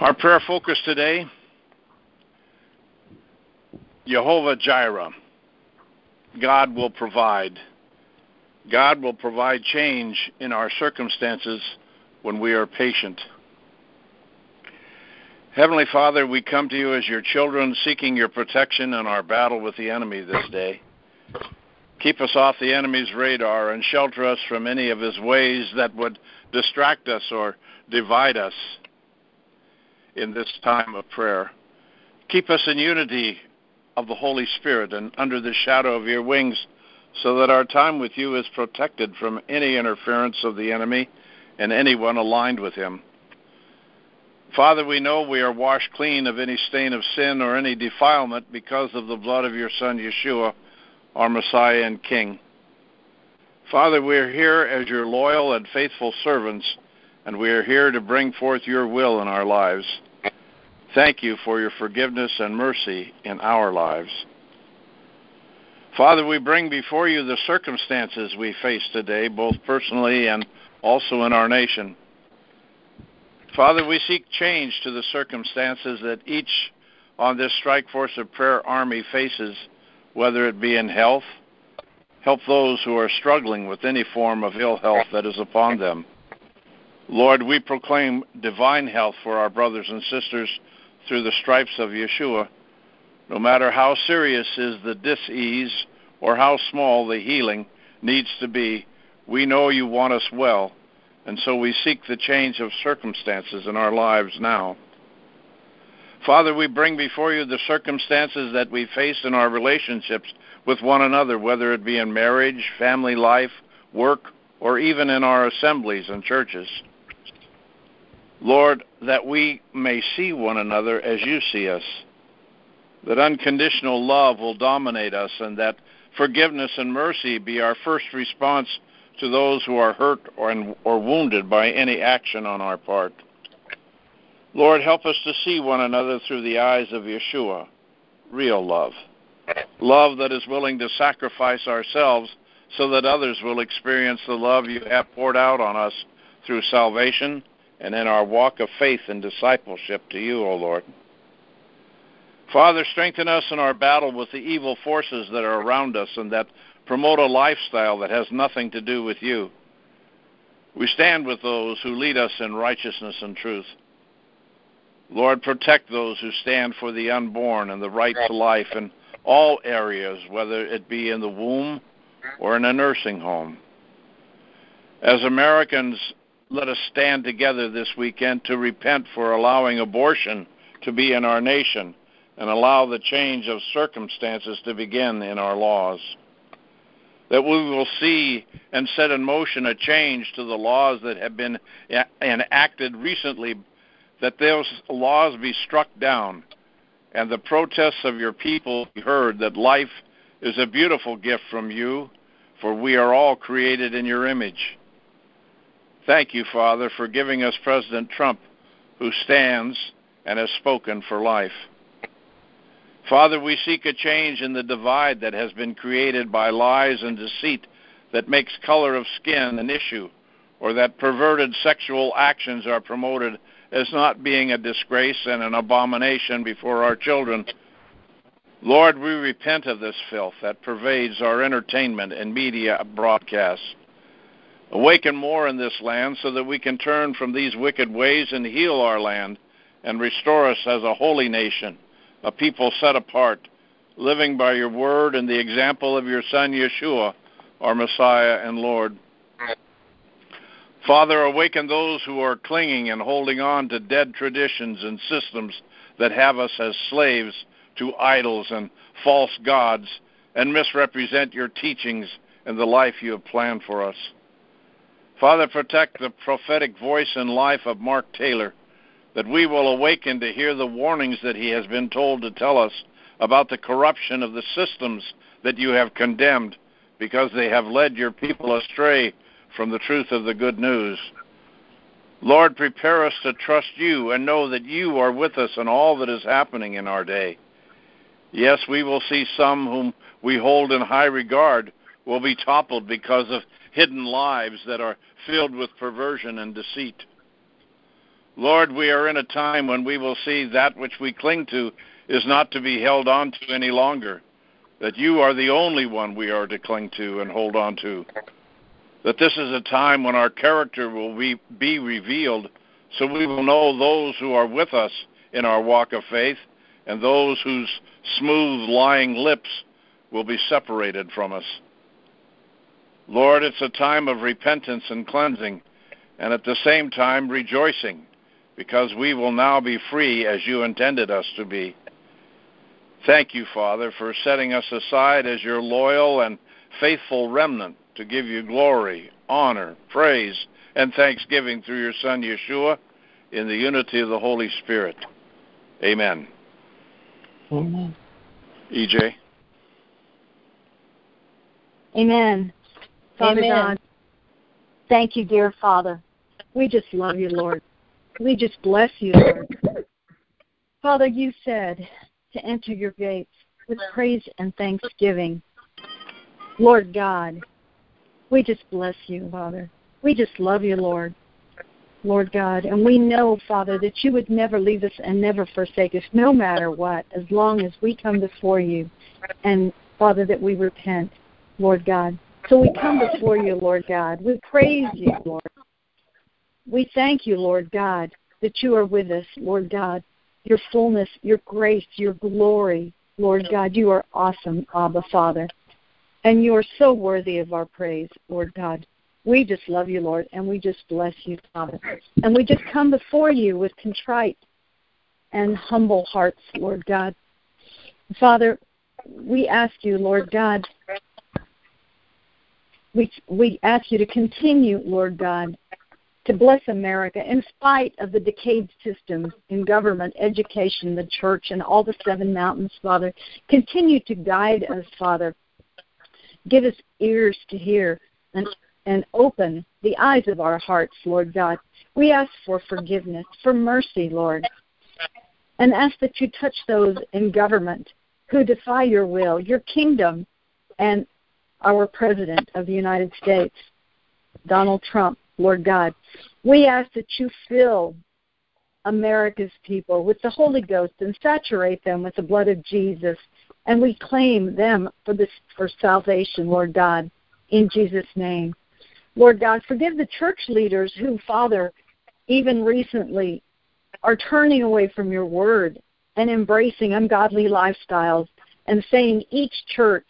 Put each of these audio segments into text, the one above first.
Our prayer focus today Jehovah Jireh. God will provide. God will provide change in our circumstances when we are patient. Heavenly Father, we come to you as your children seeking your protection in our battle with the enemy this day. Keep us off the enemy's radar and shelter us from any of his ways that would distract us or divide us in this time of prayer. Keep us in unity of the Holy Spirit and under the shadow of your wings so that our time with you is protected from any interference of the enemy and anyone aligned with him. Father, we know we are washed clean of any stain of sin or any defilement because of the blood of your Son, Yeshua, our Messiah and King. Father, we are here as your loyal and faithful servants, and we are here to bring forth your will in our lives. Thank you for your forgiveness and mercy in our lives. Father, we bring before you the circumstances we face today, both personally and also in our nation. Father, we seek change to the circumstances that each on this Strike Force of Prayer Army faces, whether it be in health, help those who are struggling with any form of ill health that is upon them. Lord, we proclaim divine health for our brothers and sisters through the stripes of Yeshua. No matter how serious is the disease or how small the healing needs to be, we know you want us well, and so we seek the change of circumstances in our lives now. Father, we bring before you the circumstances that we face in our relationships with one another, whether it be in marriage, family life, work, or even in our assemblies and churches. Lord, that we may see one another as you see us, that unconditional love will dominate us, and that forgiveness and mercy be our first response to those who are hurt or, or wounded by any action on our part. Lord, help us to see one another through the eyes of Yeshua, real love. Love that is willing to sacrifice ourselves so that others will experience the love you have poured out on us through salvation and in our walk of faith and discipleship to you, O Lord. Father, strengthen us in our battle with the evil forces that are around us and that promote a lifestyle that has nothing to do with you. We stand with those who lead us in righteousness and truth. Lord, protect those who stand for the unborn and the right to life in all areas, whether it be in the womb or in a nursing home. As Americans, let us stand together this weekend to repent for allowing abortion to be in our nation and allow the change of circumstances to begin in our laws. That we will see and set in motion a change to the laws that have been enacted recently, that those laws be struck down and the protests of your people be heard that life is a beautiful gift from you, for we are all created in your image Thank you, Father, for giving us President Trump, who stands and has spoken for life. Father, we seek a change in the divide that has been created by lies and deceit that makes color of skin an issue, or that perverted sexual actions are promoted as not being a disgrace and an abomination before our children. Lord, we repent of this filth that pervades our entertainment and media broadcasts. Awaken more in this land so that we can turn from these wicked ways and heal our land and restore us as a holy nation, a people set apart, living by your word and the example of your Son Yeshua, our Messiah and Lord. Father, awaken those who are clinging and holding on to dead traditions and systems that have us as slaves to idols and false gods and misrepresent your teachings and the life you have planned for us. Father, protect the prophetic voice and life of Mark Taylor, that we will awaken to hear the warnings that he has been told to tell us about the corruption of the systems that you have condemned because they have led your people astray from the truth of the good news. Lord, prepare us to trust you and know that you are with us in all that is happening in our day. Yes, we will see some whom we hold in high regard will be toppled because of hidden lives that are filled with perversion and deceit. Lord, we are in a time when we will see that which we cling to is not to be held on to any longer. That you are the only one we are to cling to and hold on to. That this is a time when our character will be, be revealed so we will know those who are with us in our walk of faith and those whose smooth lying lips will be separated from us. Lord, it's a time of repentance and cleansing, and at the same time rejoicing, because we will now be free as you intended us to be. Thank you, Father, for setting us aside as your loyal and faithful remnant to give you glory, honor, praise, and thanksgiving through your Son, Yeshua, in the unity of the Holy Spirit. Amen. Amen. EJ. Amen. Father Amen. God, thank you, dear Father. We just love you, Lord. We just bless you, Lord. Father, you said to enter your gates with praise and thanksgiving. Lord God, we just bless you, Father. We just love you, Lord. Lord God, and we know, Father, that you would never leave us and never forsake us, no matter what, as long as we come before you. And, Father, that we repent, Lord God. So we come before you, Lord God. We praise you, Lord. We thank you, Lord God, that you are with us, Lord God. Your fullness, your grace, your glory, Lord God. You are awesome, Abba, Father. And you are so worthy of our praise, Lord God. We just love you, Lord, and we just bless you, Father. And we just come before you with contrite and humble hearts, Lord God. Father, we ask you, Lord God, we we ask you to continue, Lord God, to bless America in spite of the decayed systems in government, education, the church, and all the seven mountains, Father. Continue to guide us, Father. Give us ears to hear and and open the eyes of our hearts, Lord God. We ask for forgiveness, for mercy, Lord, and ask that you touch those in government who defy your will, your kingdom, and our President of the United States, Donald Trump, Lord God. We ask that you fill America's people with the Holy Ghost and saturate them with the blood of Jesus. And we claim them for this for salvation, Lord God, in Jesus' name. Lord God, forgive the church leaders who, Father, even recently are turning away from your word and embracing ungodly lifestyles and saying each church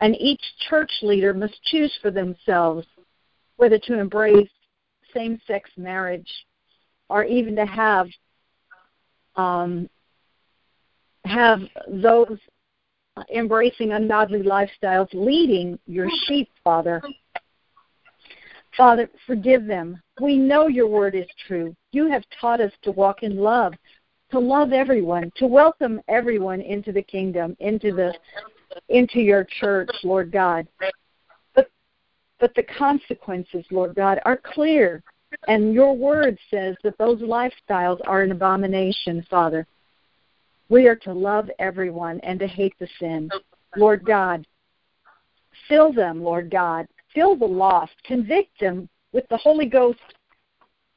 and each church leader must choose for themselves whether to embrace same sex marriage or even to have um, have those embracing ungodly lifestyles leading your sheep, Father. Father, forgive them. We know your word is true. You have taught us to walk in love, to love everyone, to welcome everyone into the kingdom, into the into your church, Lord God. But but the consequences, Lord God, are clear. And your word says that those lifestyles are an abomination, Father. We are to love everyone and to hate the sin. Lord God, fill them, Lord God. Fill the lost. Convict them with the Holy Ghost,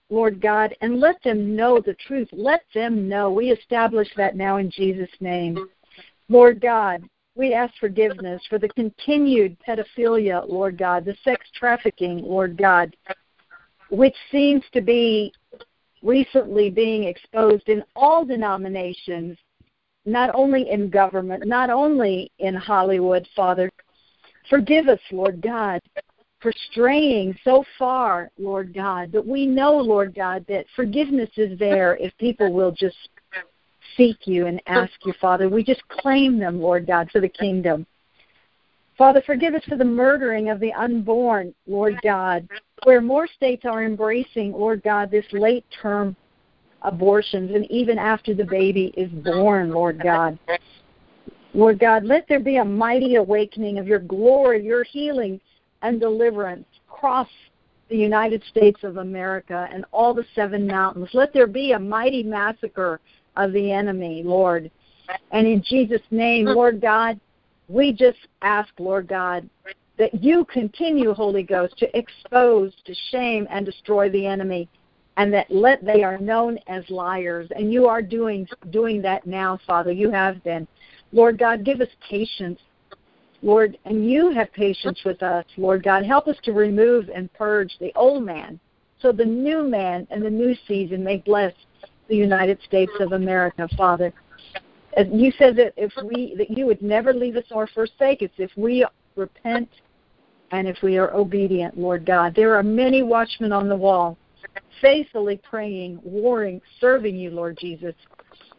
Lord God, and let them know the truth. Let them know. We establish that now in Jesus' name. Lord God, we ask forgiveness for the continued pedophilia, Lord God, the sex trafficking, Lord God, which seems to be recently being exposed in all denominations, not only in government, not only in Hollywood, Father. Forgive us, Lord God, for straying so far, Lord God. But we know, Lord God, that forgiveness is there if people will just seek you and ask you, Father. We just claim them, Lord God, for the kingdom. Father, forgive us for the murdering of the unborn, Lord God, where more states are embracing, Lord God, this late term abortions and even after the baby is born, Lord God. Lord God, let there be a mighty awakening of your glory, your healing and deliverance across the United States of America and all the seven mountains. Let there be a mighty massacre of the enemy, Lord. And in Jesus' name, Lord God, we just ask, Lord God, that you continue, Holy Ghost, to expose, to shame, and destroy the enemy and that let they are known as liars. And you are doing doing that now, Father. You have been. Lord God, give us patience. Lord, and you have patience with us, Lord God. Help us to remove and purge the old man so the new man and the new season may bless the United States of America, Father. As you said that if we that you would never leave us or forsake us if we repent and if we are obedient, Lord God. There are many watchmen on the wall, faithfully praying, warring, serving you, Lord Jesus.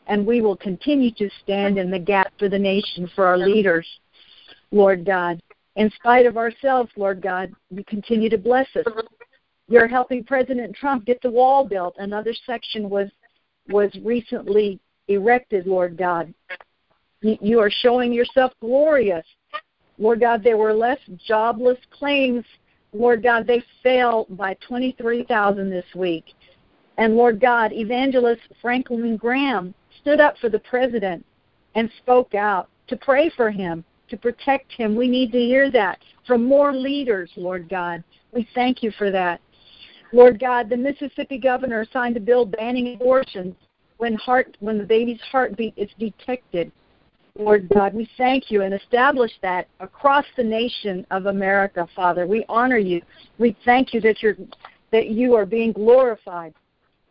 And we will continue to stand in the gap for the nation, for our leaders, Lord God. In spite of ourselves, Lord God, you continue to bless us. You're helping President Trump get the wall built. Another section was was recently erected, Lord God. You are showing yourself glorious. Lord God, there were less jobless claims. Lord God, they fell by 23,000 this week. And Lord God, evangelist Franklin Graham stood up for the president and spoke out to pray for him, to protect him. We need to hear that from more leaders, Lord God. We thank you for that. Lord God, the Mississippi governor signed a bill banning abortions when heart when the baby's heartbeat is detected. Lord God, we thank you and establish that across the nation of America, Father. We honor you. We thank you that you're that you are being glorified.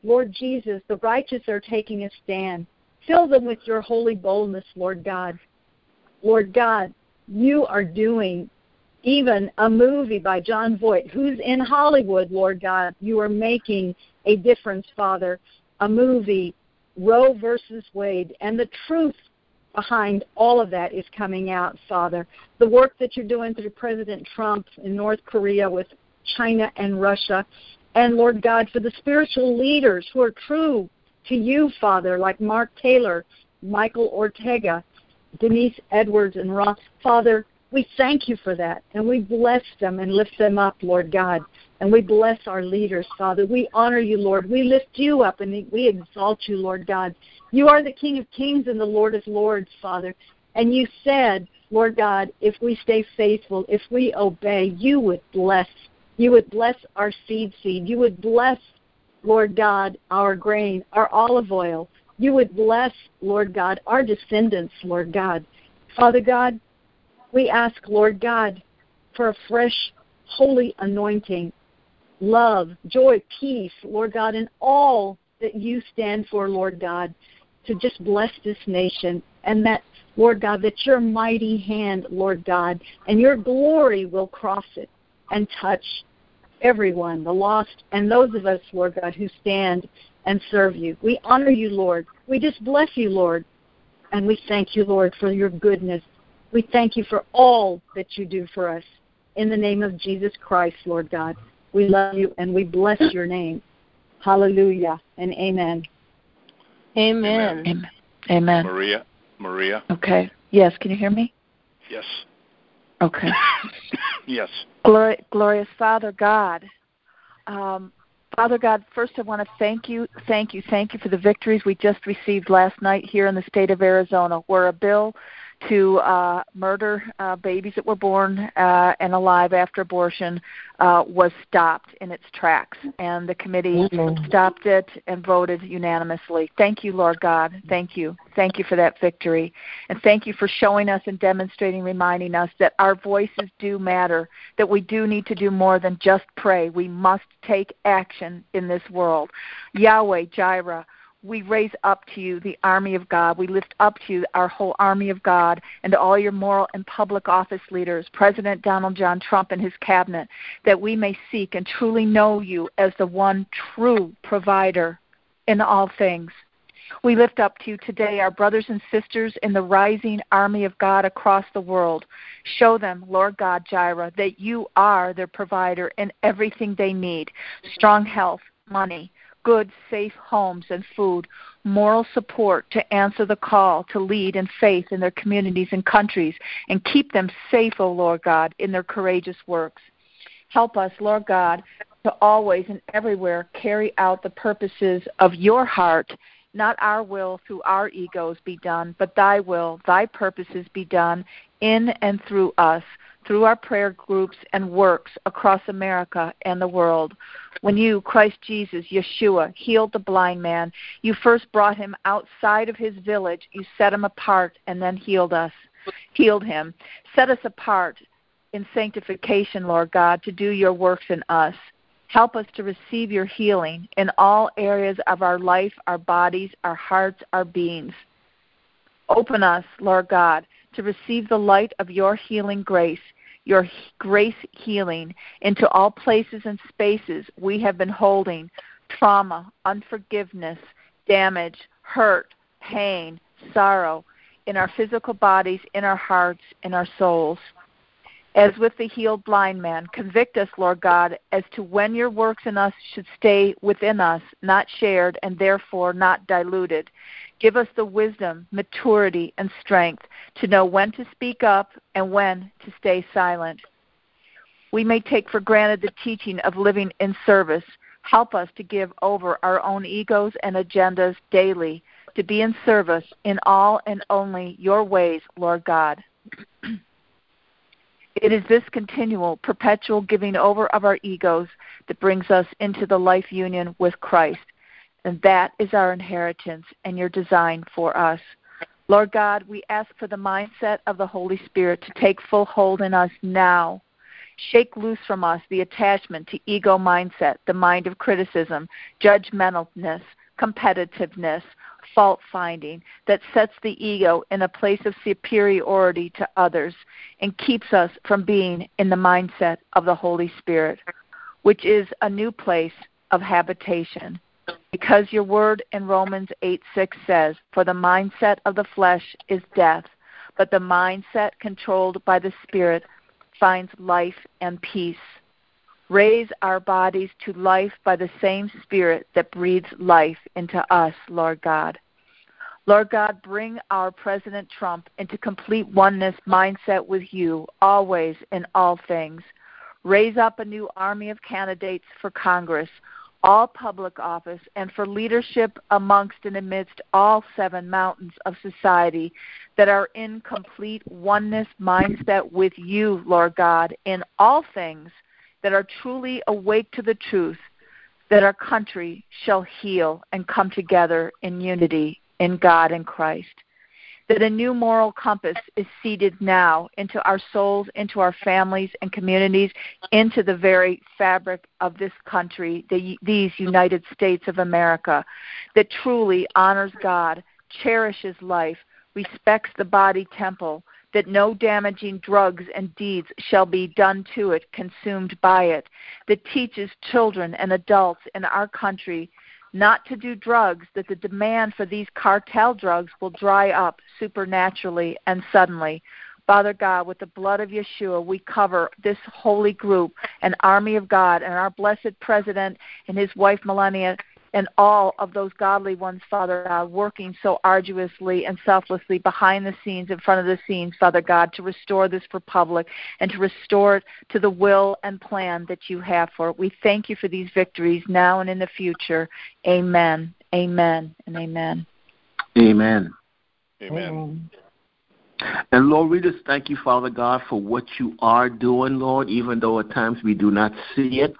Lord Jesus, the righteous are taking a stand. Fill them with your holy boldness, Lord God. Lord God, you are doing even a movie by Jon Voight, who's in Hollywood, Lord God. You are making a difference, Father. A movie, Roe versus Wade, and the truth behind all of that is coming out, Father. The work that you're doing through President Trump in North Korea with China and Russia, and Lord God, for the spiritual leaders who are true to you, Father, like Mark Taylor, Michael Ortega, Denise Edwards, and Ross. Father, we thank you for that, and we bless them and lift them up, Lord God. And we bless our leaders, Father. We honor you, Lord. We lift you up and we exalt you, Lord God. You are the King of kings and the Lord of lords, Father. And you said, Lord God, if we stay faithful, if we obey, you would bless. You would bless our seed seed. You would bless, Lord God, our grain, our olive oil. You would bless, Lord God, our descendants, Lord God. Father God, we ask, Lord God, for a fresh, holy anointing, love, joy, peace, Lord God, and all that you stand for, Lord God, to just bless this nation and that, Lord God, that your mighty hand, Lord God, and your glory will cross it and touch everyone, the lost, and those of us, Lord God, who stand and serve you. We honor you, Lord. We just bless you, Lord. And we thank you, Lord, for your goodness we thank you for all that you do for us. In the name of Jesus Christ, Lord God, we love you and we bless your name. Hallelujah and amen. Amen. Amen. Amen. Maria, Maria. Okay. Yes, can you hear me? Yes. Okay. yes. Glory, glorious Father God. Um, Father God, first I want to thank you, thank you, thank you for the victories we just received last night here in the state of Arizona, where a bill to uh, murder uh, babies that were born uh, and alive after abortion uh, was stopped in its tracks, and the committee mm-hmm. stopped it and voted unanimously. Thank you, Lord God. Thank you. Thank you for that victory. And thank you for showing us and demonstrating, reminding us that our voices do matter, that we do need to do more than just pray. We must take action in this world. Yahweh, Jireh, we raise up to you the army of God. We lift up to you our whole army of God and all your moral and public office leaders, President Donald John Trump and his cabinet, that we may seek and truly know you as the one true provider in all things. We lift up to you today our brothers and sisters in the rising army of God across the world. Show them, Lord God Jireh, that you are their provider in everything they need strong health, money, good, safe homes and food, moral support to answer the call to lead in faith in their communities and countries, and keep them safe, O Lord God, in their courageous works. Help us, Lord God, to always and everywhere carry out the purposes of your heart, not our will through our egos be done, but thy will, thy purposes be done in and through us through our prayer groups and works across America and the world. When you, Christ Jesus, Yeshua, healed the blind man, you first brought him outside of his village. You set him apart and then healed us, healed him. Set us apart in sanctification, Lord God, to do your works in us. Help us to receive your healing in all areas of our life, our bodies, our hearts, our beings. Open us, Lord God, to receive the light of your healing grace your grace healing into all places and spaces we have been holding trauma, unforgiveness, damage, hurt, pain, sorrow in our physical bodies, in our hearts, in our souls. As with the healed blind man, convict us, Lord God, as to when your works in us should stay within us, not shared, and therefore not diluted. Give us the wisdom, maturity, and strength to know when to speak up and when to stay silent. We may take for granted the teaching of living in service. Help us to give over our own egos and agendas daily, to be in service in all and only your ways, Lord God. It is this continual, perpetual giving over of our egos that brings us into the life union with Christ. And that is our inheritance and your design for us. Lord God, we ask for the mindset of the Holy Spirit to take full hold in us now. Shake loose from us the attachment to ego mindset, the mind of criticism, judgmentalness, competitiveness, fault finding that sets the ego in a place of superiority to others and keeps us from being in the mindset of the Holy Spirit, which is a new place of habitation. Because your word in Romans 8 6 says, For the mindset of the flesh is death, but the mindset controlled by the Spirit finds life and peace. Raise our bodies to life by the same Spirit that breathes life into us, Lord God. Lord God, bring our President Trump into complete oneness mindset with you, always in all things. Raise up a new army of candidates for Congress all public office, and for leadership amongst and amidst all seven mountains of society that are in complete oneness mindset with you, Lord God, in all things, that are truly awake to the truth, that our country shall heal and come together in unity in God and Christ that a new moral compass is seeded now into our souls, into our families and communities, into the very fabric of this country, the, these United States of America, that truly honors God, cherishes life, respects the body temple, that no damaging drugs and deeds shall be done to it, consumed by it, that teaches children and adults in our country not to do drugs, that the demand for these cartel drugs will dry up supernaturally and suddenly. Father God, with the blood of Yeshua, we cover this holy group, an army of God, and our blessed president and his wife Melania and all of those godly ones, Father God, working so arduously and selflessly behind the scenes, in front of the scenes, Father God, to restore this republic and to restore it to the will and plan that you have for it. We thank you for these victories now and in the future. Amen. Amen. And amen. Amen. Amen. And Lord, we just thank you, Father God, for what you are doing, Lord, even though at times we do not see it.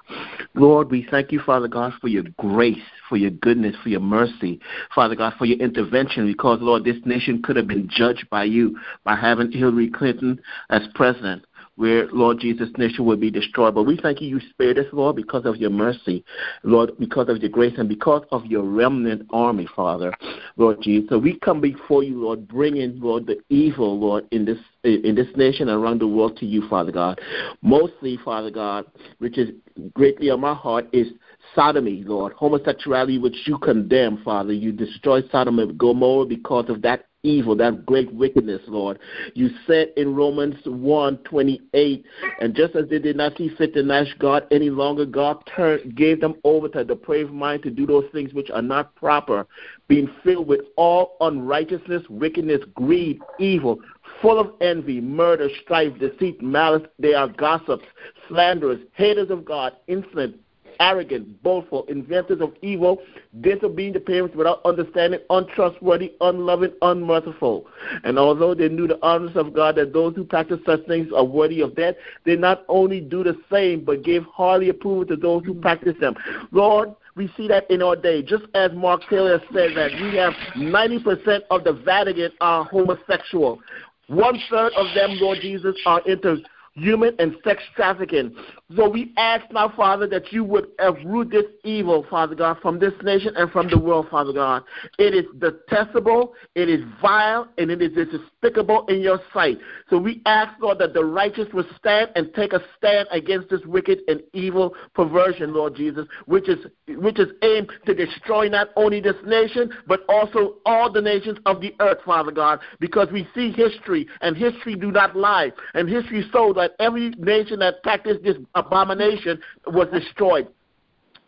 Lord, we thank you, Father God, for your grace, for your goodness, for your mercy, Father God, for your intervention, because, Lord, this nation could have been judged by you by having Hillary Clinton as president where, Lord Jesus, nation will be destroyed. But we thank you, you spared us, Lord, because of your mercy, Lord, because of your grace, and because of your remnant army, Father, Lord Jesus. So we come before you, Lord, bringing, Lord, the evil, Lord, in this in this nation and around the world to you, Father God. Mostly, Father God, which is greatly on my heart, is sodomy, Lord, homosexuality, which you condemn, Father. You destroyed Sodom and Gomorrah because of that evil, that great wickedness, Lord. You said in Romans 1 28, and just as they did not see fit to nash God any longer, God turned, gave them over to a depraved mind to do those things which are not proper, being filled with all unrighteousness, wickedness, greed, evil, full of envy, murder, strife, deceit, malice. They are gossips, slanderers, haters of God, insolent arrogant, boastful, inventors of evil, disobedient to parents without understanding, untrustworthy, unloving, unmerciful. And although they knew the honors of God that those who practice such things are worthy of death, they not only do the same, but give hearty approval to those who practice them. Lord, we see that in our day. Just as Mark Taylor said that we have 90% of the Vatican are homosexual. One third of them, Lord Jesus, are into human and sex trafficking. So we ask now, Father, that you would uproot this evil, Father God, from this nation and from the world, Father God. It is detestable, it is vile, and it is despicable in your sight. So we ask, Lord, that the righteous will stand and take a stand against this wicked and evil perversion, Lord Jesus, which is which is aimed to destroy not only this nation, but also all the nations of the earth, Father God, because we see history, and history do not lie, and history shows that every nation that practiced this abomination was destroyed.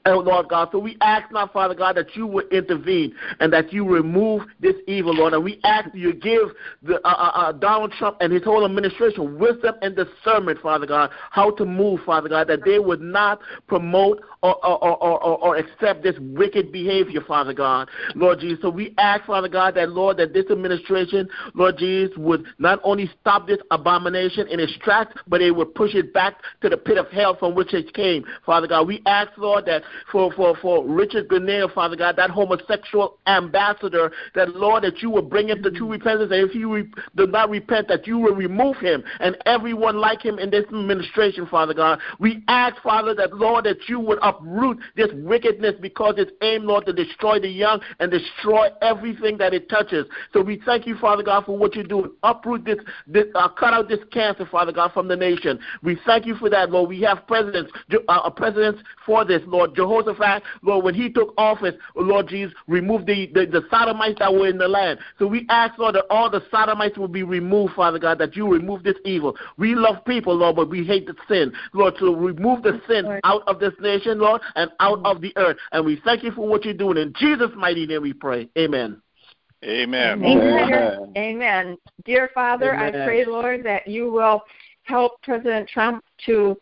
Oh, Lord God. So we ask now, Father God, that you would intervene and that you remove this evil, Lord. And we ask you give the, uh, uh, uh, Donald Trump and his whole administration wisdom and discernment, Father God, how to move, Father God, that they would not promote or, or, or, or, accept this wicked behavior, Father God, Lord Jesus. So we ask, Father God, that, Lord, that this administration, Lord Jesus, would not only stop this abomination in its tracks, but it would push it back to the pit of hell from which it came, Father God. We ask, Lord, that for, for, for Richard Grenell, Father God, that homosexual ambassador, that Lord, that you will bring him to true repentance, and if he re- does not repent, that you will remove him and everyone like him in this administration, Father God. We ask, Father, that Lord, that you would uproot this wickedness because it's aimed, Lord, to destroy the young and destroy everything that it touches. So we thank you, Father God, for what you're doing. Uproot this, this uh, cut out this cancer, Father God, from the nation. We thank you for that, Lord. We have presidents, uh, presidents for this, Lord. Jehoshaphat, Lord, when he took office, Lord Jesus, remove the, the, the sodomites that were in the land. So we ask, Lord, that all the sodomites will be removed, Father God, that you remove this evil. We love people, Lord, but we hate the sin. Lord, so remove the sin out of this nation, Lord, and out of the earth. And we thank you for what you're doing. In Jesus' mighty name we pray. Amen. Amen. Amen. Amen. Dear Father, Amen. I pray, Lord, that you will help President Trump to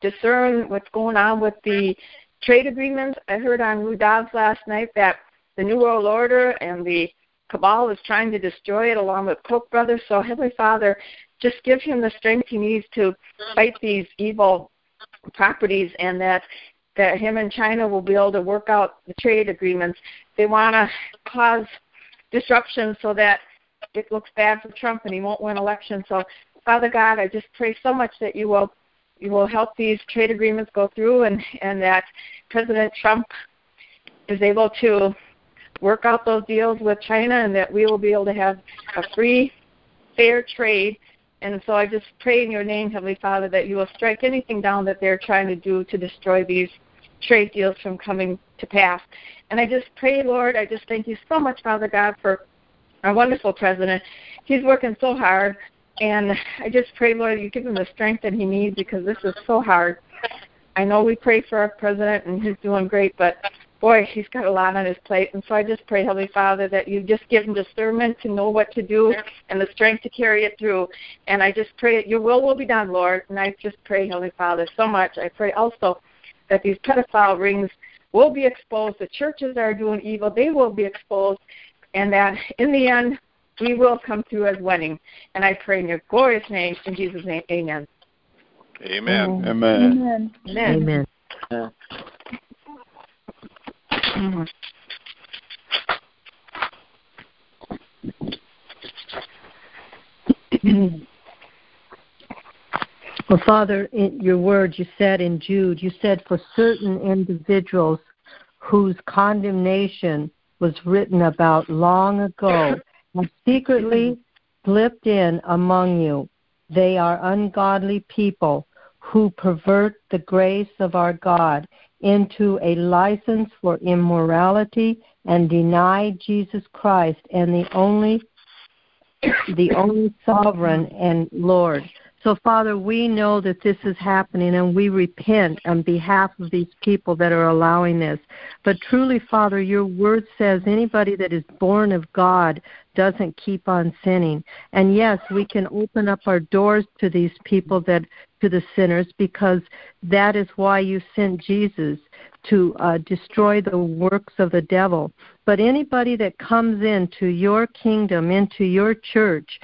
discern what's going on with the trade agreements. I heard on Dobbs last night that the New World Order and the cabal is trying to destroy it along with Koch brothers. So Heavenly Father, just give him the strength he needs to fight these evil properties and that that him and China will be able to work out the trade agreements. They want to cause disruption so that it looks bad for Trump and he won't win election. So, Father God, I just pray so much that you will will help these trade agreements go through and and that President Trump is able to work out those deals with China and that we will be able to have a free, fair trade. And so I just pray in your name, Heavenly Father, that you will strike anything down that they're trying to do to destroy these trade deals from coming to pass. And I just pray, Lord, I just thank you so much, Father God, for our wonderful president. He's working so hard. And I just pray, Lord, you give him the strength that he needs because this is so hard. I know we pray for our president and he's doing great, but boy, he's got a lot on his plate. And so I just pray, Heavenly Father, that you just give him discernment to know what to do and the strength to carry it through. And I just pray that your will will be done, Lord. And I just pray, Heavenly Father, so much. I pray also that these pedophile rings will be exposed. The churches are doing evil. They will be exposed. And that in the end, we will come through as winning. And I pray in your glorious name, in Jesus' name, amen. Amen. Amen. Amen. Amen. Well, Father, in your word, you said in Jude, you said for certain individuals whose condemnation was written about long ago and secretly slipped in among you. They are ungodly people who pervert the grace of our God into a license for immorality and deny Jesus Christ and the only the only sovereign and Lord. So, Father, we know that this is happening and we repent on behalf of these people that are allowing this. But truly, Father, your word says anybody that is born of God doesn't keep on sinning. And yes, we can open up our doors to these people that to the sinners because that is why you sent Jesus to uh, destroy the works of the devil. But anybody that comes into your kingdom, into your church,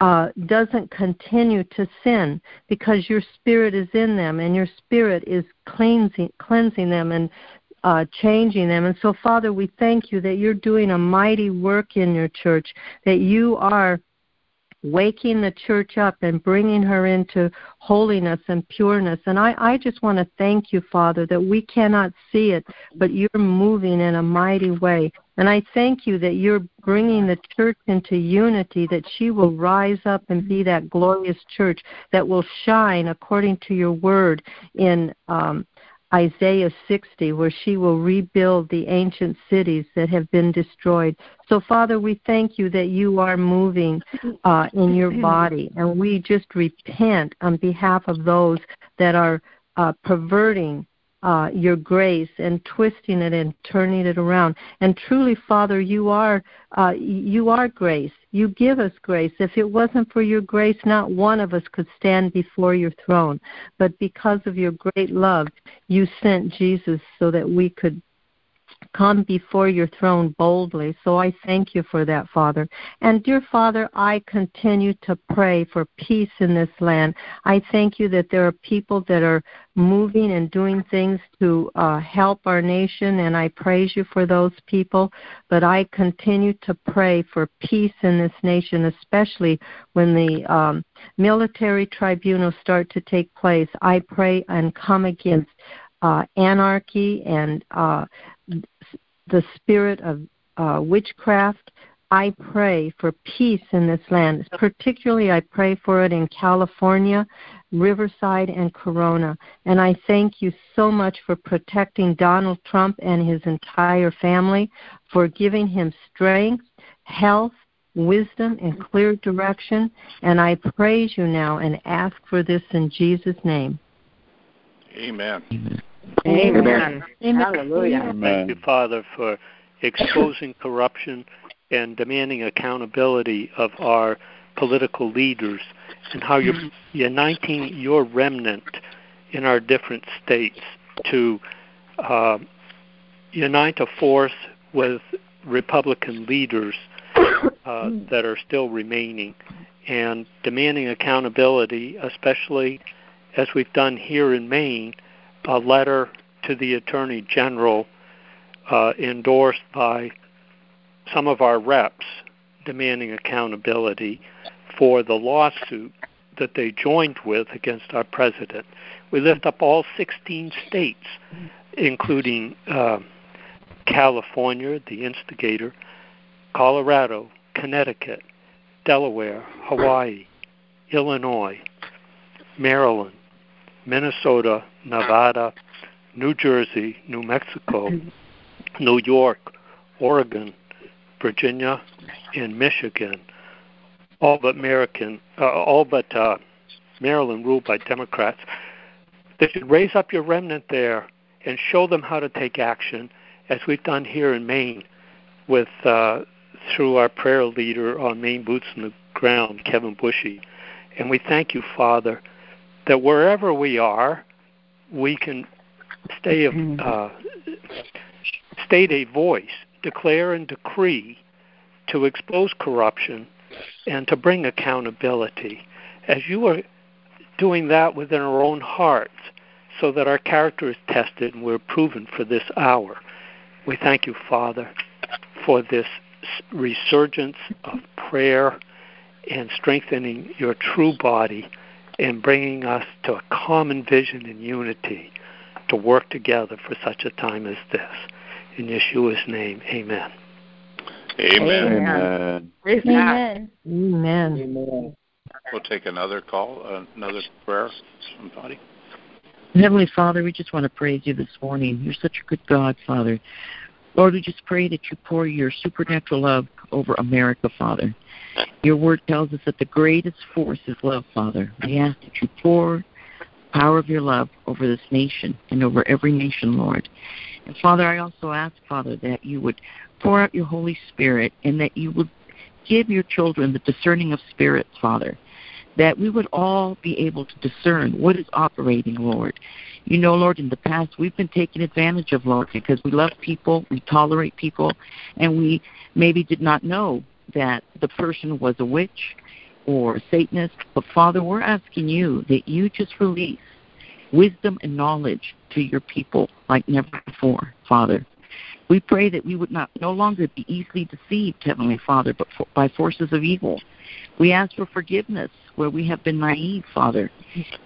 uh, doesn't continue to sin because your spirit is in them and your spirit is cleansing, cleansing them and uh, changing them. And so, Father, we thank you that you're doing a mighty work in your church, that you are waking the church up and bringing her into holiness and pureness. And I, I just want to thank you, Father, that we cannot see it, but you're moving in a mighty way. And I thank you that you're bringing the church into unity, that she will rise up and be that glorious church that will shine according to your word in um, Isaiah 60, where she will rebuild the ancient cities that have been destroyed. So, Father, we thank you that you are moving uh, in your body, and we just repent on behalf of those that are uh, perverting uh, your grace and twisting it and turning it around. And truly, Father, you are uh, you are grace. You give us grace. If it wasn't for your grace, not one of us could stand before your throne. But because of your great love, you sent Jesus so that we could come before your throne boldly. So I thank you for that, Father. And dear Father, I continue to pray for peace in this land. I thank you that there are people that are moving and doing things to uh, help our nation, and I praise you for those people. But I continue to pray for peace in this nation, especially when the um, military tribunals start to take place. I pray and come against uh, anarchy and uh, the spirit of uh, witchcraft. I pray for peace in this land. Particularly, I pray for it in California, Riverside, and Corona. And I thank you so much for protecting Donald Trump and his entire family, for giving him strength, health, wisdom, and clear direction. And I praise you now and ask for this in Jesus' name. Amen. Amen. Amen. Amen. Hallelujah. Amen. Thank you, Father, for exposing corruption and demanding accountability of our political leaders and how you're uniting your remnant in our different states to uh, unite a force with Republican leaders uh, that are still remaining and demanding accountability, especially as we've done here in Maine a letter to the Attorney General uh, endorsed by some of our reps demanding accountability for the lawsuit that they joined with against our president. We lift up all 16 states, including uh, California, the instigator, Colorado, Connecticut, Delaware, Hawaii, Illinois, Maryland, Minnesota, Nevada, New Jersey, New Mexico, New York, Oregon, Virginia, and Michigan, all but American, uh, all but uh, Maryland ruled by Democrats. They should raise up your remnant there and show them how to take action, as we've done here in Maine, with uh, through our prayer leader on Maine Boots on the Ground, Kevin Bushy. And we thank you, Father, that wherever we are, we can stay a, mm-hmm. uh, state a voice, declare and decree to expose corruption and to bring accountability. As you are doing that within our own hearts, so that our character is tested and we're proven for this hour, we thank you, Father, for this resurgence of prayer and strengthening your true body and bringing us to a common vision and unity to work together for such a time as this. In Yeshua's name, amen. Amen. Amen. Amen. Amen. amen. We'll take another call, another prayer. Somebody. Heavenly Father, we just want to praise you this morning. You're such a good God, Father. Lord, we just pray that you pour your supernatural love over America, Father. Your word tells us that the greatest force is love, Father. We ask that you pour power of your love over this nation and over every nation, Lord. And Father, I also ask, Father, that you would pour out your Holy Spirit and that you would give your children the discerning of spirits, Father, that we would all be able to discern what is operating, Lord. You know, Lord, in the past we've been taken advantage of, Lord, because we love people, we tolerate people, and we maybe did not know that the person was a witch or Satanist. But Father, we're asking you that you just release wisdom and knowledge to your people like never before, Father. We pray that we would not no longer be easily deceived, Heavenly Father, but for, by forces of evil. We ask for forgiveness where we have been naive, Father,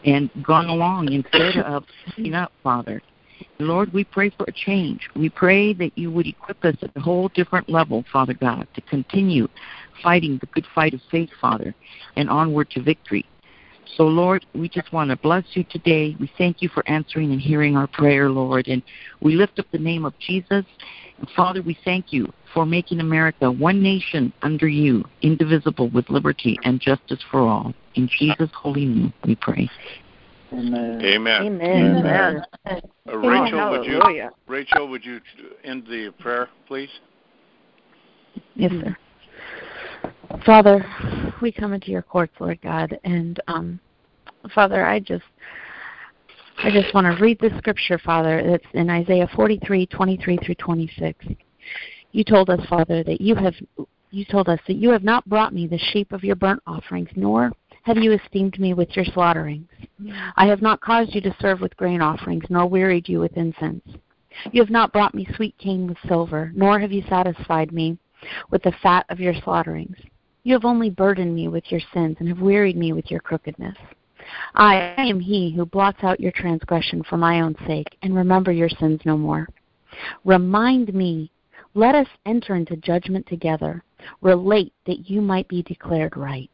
and gone along instead of speaking up, Father. Lord, we pray for a change. We pray that you would equip us at a whole different level, Father God, to continue fighting the good fight of faith, Father, and onward to victory. So, Lord, we just want to bless you today. We thank you for answering and hearing our prayer, Lord. And we lift up the name of Jesus. And Father, we thank you for making America one nation under you, indivisible with liberty and justice for all. In Jesus' holy name we pray. Amen. Amen. Amen. Uh, Rachel, would you Rachel, would you end the prayer, please? Yes, sir. Father, we come into your courts, Lord God, and um, Father, I just I just want to read the scripture, Father, that's in Isaiah 43, 23 through 26. You told us, Father, that you have you told us that you have not brought me the sheep of your burnt offerings, nor have you esteemed me with your slaughterings. I have not caused you to serve with grain offerings, nor wearied you with incense. You have not brought me sweet cane with silver, nor have you satisfied me with the fat of your slaughterings. You have only burdened me with your sins and have wearied me with your crookedness. I am he who blots out your transgression for my own sake, and remember your sins no more. Remind me, let us enter into judgment together. Relate that you might be declared right.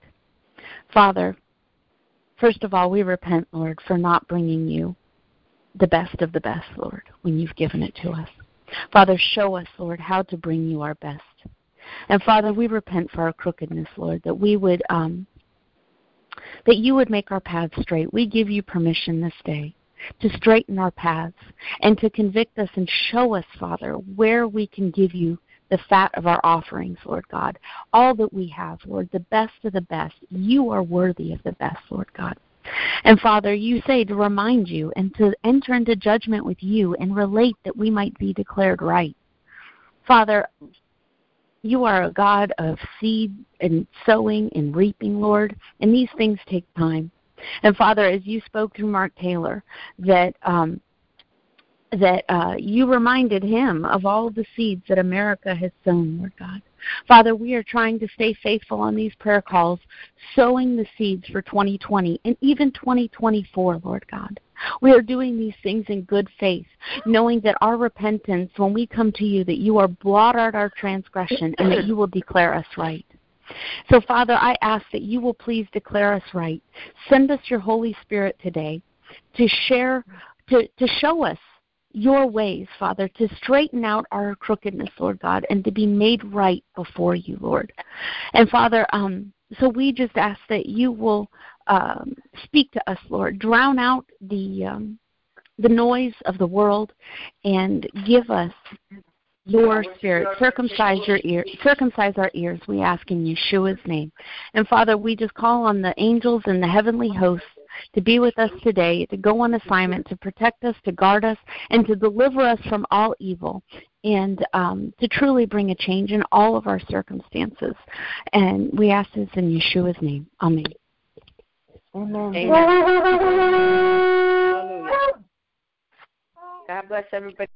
Father, first of all, we repent, Lord, for not bringing you the best of the best, Lord, when you've given it to us. Father, show us, Lord, how to bring you our best. And Father, we repent for our crookedness, Lord, that we would um, that you would make our paths straight. We give you permission this day to straighten our paths and to convict us and show us, Father, where we can give you the fat of our offerings, Lord God. All that we have, Lord, the best of the best. You are worthy of the best, Lord God. And Father, you say to remind you and to enter into judgment with you and relate that we might be declared right. Father, you are a God of seed and sowing and reaping, Lord, and these things take time. And Father, as you spoke through Mark Taylor, that um, that uh, you reminded him of all the seeds that America has sown, Lord God. Father, we are trying to stay faithful on these prayer calls, sowing the seeds for 2020 and even 2024, Lord God. We are doing these things in good faith, knowing that our repentance, when we come to you, that you are blot out our transgression and that you will declare us right. So, Father, I ask that you will please declare us right. Send us your Holy Spirit today to share, to, to show us your ways, Father, to straighten out our crookedness, Lord God, and to be made right before you, Lord. And Father, um, so we just ask that you will um, speak to us, Lord. Drown out the um, the noise of the world, and give us your spirit. Circumcise your ear. Circumcise our ears. We ask in Yeshua's name. And Father, we just call on the angels and the heavenly hosts to be with us today, to go on assignment, to protect us, to guard us, and to deliver us from all evil, and um, to truly bring a change in all of our circumstances. And we ask this in Yeshua's name. Amen. Amen. Amen. God bless everybody.